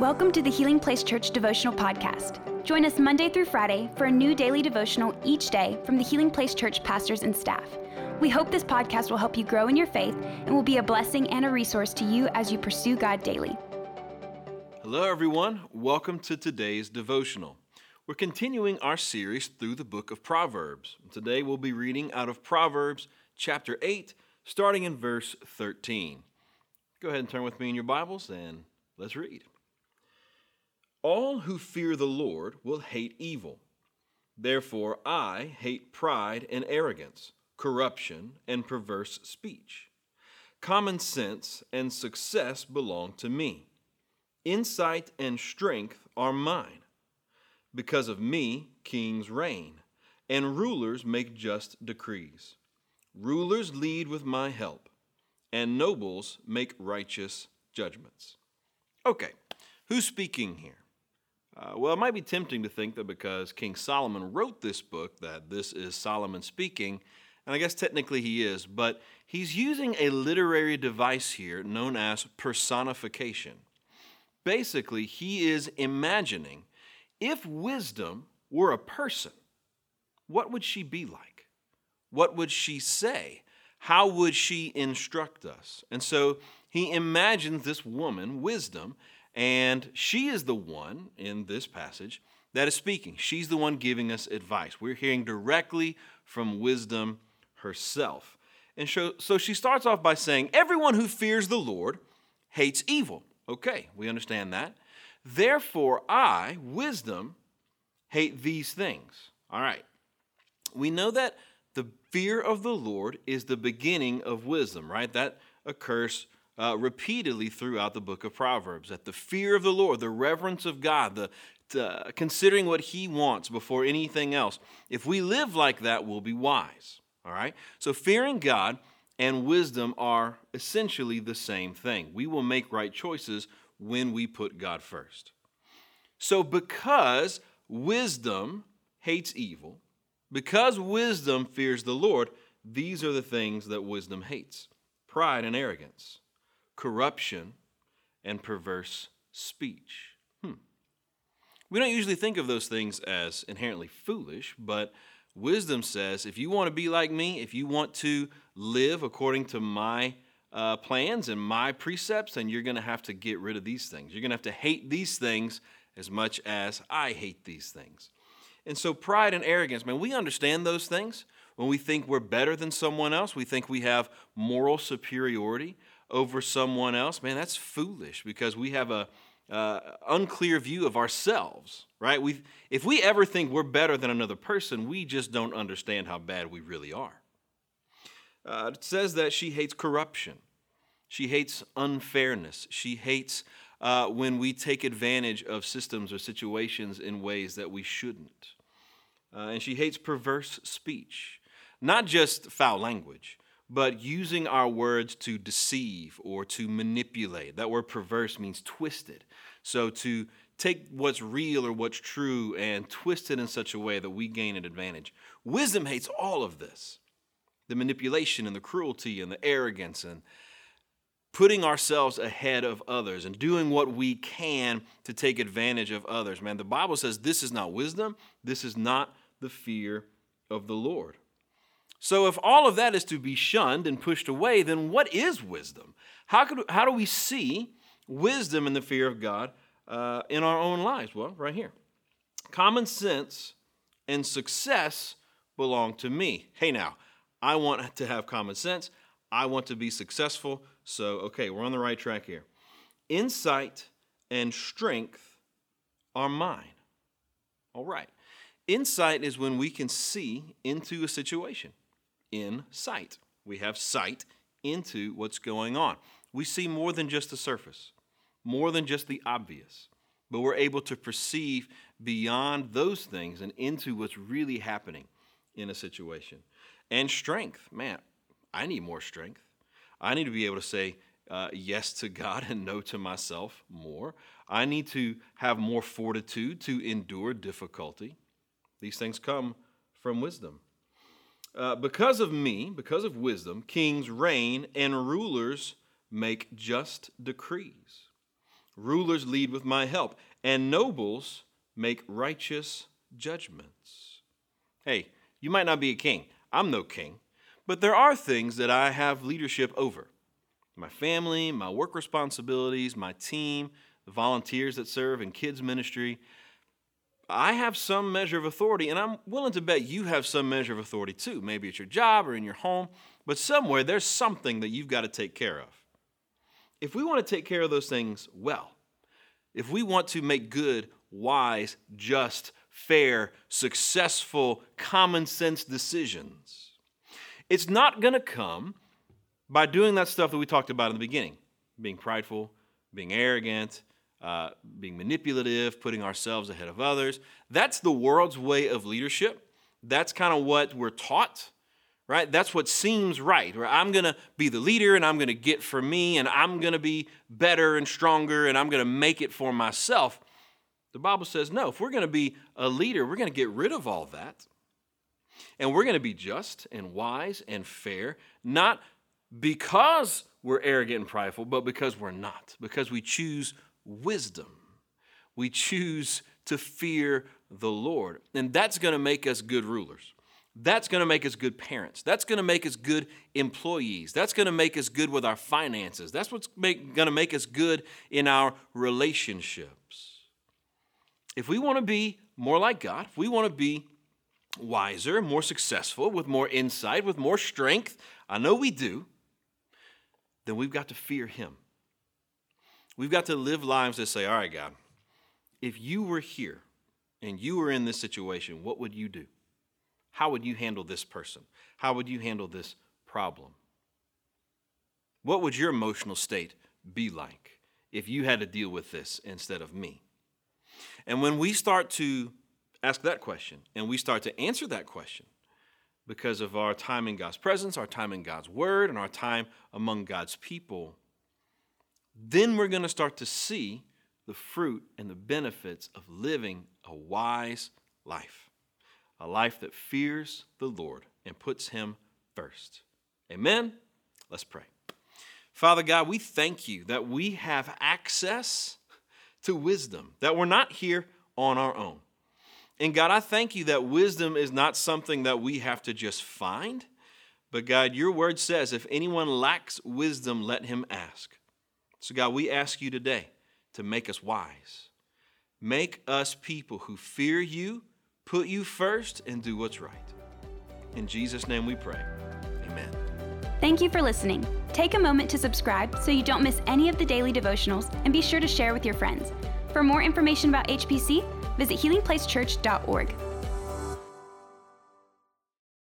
Welcome to the Healing Place Church Devotional Podcast. Join us Monday through Friday for a new daily devotional each day from the Healing Place Church pastors and staff. We hope this podcast will help you grow in your faith and will be a blessing and a resource to you as you pursue God daily. Hello, everyone. Welcome to today's devotional. We're continuing our series through the book of Proverbs. Today we'll be reading out of Proverbs chapter 8, starting in verse 13. Go ahead and turn with me in your Bibles and let's read. All who fear the Lord will hate evil. Therefore, I hate pride and arrogance, corruption and perverse speech. Common sense and success belong to me. Insight and strength are mine. Because of me, kings reign, and rulers make just decrees. Rulers lead with my help, and nobles make righteous judgments. Okay, who's speaking here? Uh, well, it might be tempting to think that because King Solomon wrote this book, that this is Solomon speaking, and I guess technically he is, but he's using a literary device here known as personification. Basically, he is imagining if wisdom were a person, what would she be like? What would she say? How would she instruct us? And so he imagines this woman, wisdom, and she is the one in this passage that is speaking. She's the one giving us advice. We're hearing directly from wisdom herself. And so, she starts off by saying, Everyone who fears the Lord hates evil. Okay, we understand that. Therefore, I, wisdom, hate these things. All right. We know that the fear of the Lord is the beginning of wisdom, right? That occurs uh, repeatedly throughout the book of Proverbs. That the fear of the Lord, the reverence of God, the, the considering what He wants before anything else. If we live like that, we'll be wise. All right. So fearing God and wisdom are essentially the same thing. We will make right choices when we put God first. So because wisdom hates evil, because wisdom fears the Lord, these are the things that wisdom hates pride and arrogance, corruption, and perverse speech. Hmm. We don't usually think of those things as inherently foolish, but wisdom says if you want to be like me, if you want to live according to my uh, plans and my precepts, then you're going to have to get rid of these things. You're going to have to hate these things as much as I hate these things. And so, pride and arrogance, man, we understand those things. When we think we're better than someone else, we think we have moral superiority over someone else, man, that's foolish because we have a uh, unclear view of ourselves, right? We, if we ever think we're better than another person, we just don't understand how bad we really are. Uh, it says that she hates corruption, she hates unfairness, she hates uh, when we take advantage of systems or situations in ways that we shouldn't. Uh, and she hates perverse speech, not just foul language but using our words to deceive or to manipulate. That word perverse means twisted. So to take what's real or what's true and twist it in such a way that we gain an advantage. Wisdom hates all of this the manipulation and the cruelty and the arrogance and putting ourselves ahead of others and doing what we can to take advantage of others. Man, the Bible says this is not wisdom, this is not the fear of the Lord. So, if all of that is to be shunned and pushed away, then what is wisdom? How, could, how do we see wisdom and the fear of God uh, in our own lives? Well, right here. Common sense and success belong to me. Hey, now, I want to have common sense. I want to be successful. So, okay, we're on the right track here. Insight and strength are mine. All right. Insight is when we can see into a situation in sight. We have sight into what's going on. We see more than just the surface, more than just the obvious, but we're able to perceive beyond those things and into what's really happening in a situation. And strength, man, I need more strength. I need to be able to say uh, yes to God and no to myself more. I need to have more fortitude to endure difficulty. These things come from wisdom. Uh, because of me, because of wisdom, kings reign and rulers make just decrees. Rulers lead with my help, and nobles make righteous judgments. Hey, you might not be a king. I'm no king. But there are things that I have leadership over my family, my work responsibilities, my team, the volunteers that serve in kids' ministry. I have some measure of authority, and I'm willing to bet you have some measure of authority too. Maybe it's your job or in your home, but somewhere there's something that you've got to take care of. If we want to take care of those things well, if we want to make good, wise, just, fair, successful, common sense decisions, it's not going to come by doing that stuff that we talked about in the beginning being prideful, being arrogant, uh, being manipulative, putting ourselves ahead of others. That's the world's way of leadership. That's kind of what we're taught, right? That's what seems right. Where I'm going to be the leader and I'm going to get for me and I'm going to be better and stronger and I'm going to make it for myself. The Bible says no. If we're going to be a leader, we're going to get rid of all that. And we're going to be just and wise and fair, not because we're arrogant and prideful, but because we're not, because we choose wisdom. We choose to fear the Lord. And that's going to make us good rulers. That's going to make us good parents. That's going to make us good employees. That's going to make us good with our finances. That's what's going to make us good in our relationships. If we want to be more like God, if we want to be wiser, more successful, with more insight, with more strength, I know we do, then we've got to fear Him. We've got to live lives that say, all right, God, if you were here and you were in this situation, what would you do? How would you handle this person? How would you handle this problem? What would your emotional state be like if you had to deal with this instead of me? And when we start to ask that question and we start to answer that question because of our time in God's presence, our time in God's word, and our time among God's people, then we're going to start to see the fruit and the benefits of living a wise life, a life that fears the Lord and puts Him first. Amen? Let's pray. Father God, we thank you that we have access to wisdom, that we're not here on our own. And God, I thank you that wisdom is not something that we have to just find, but God, your word says if anyone lacks wisdom, let him ask. So, God, we ask you today to make us wise. Make us people who fear you, put you first, and do what's right. In Jesus' name we pray. Amen. Thank you for listening. Take a moment to subscribe so you don't miss any of the daily devotionals and be sure to share with your friends. For more information about HPC, visit healingplacechurch.org.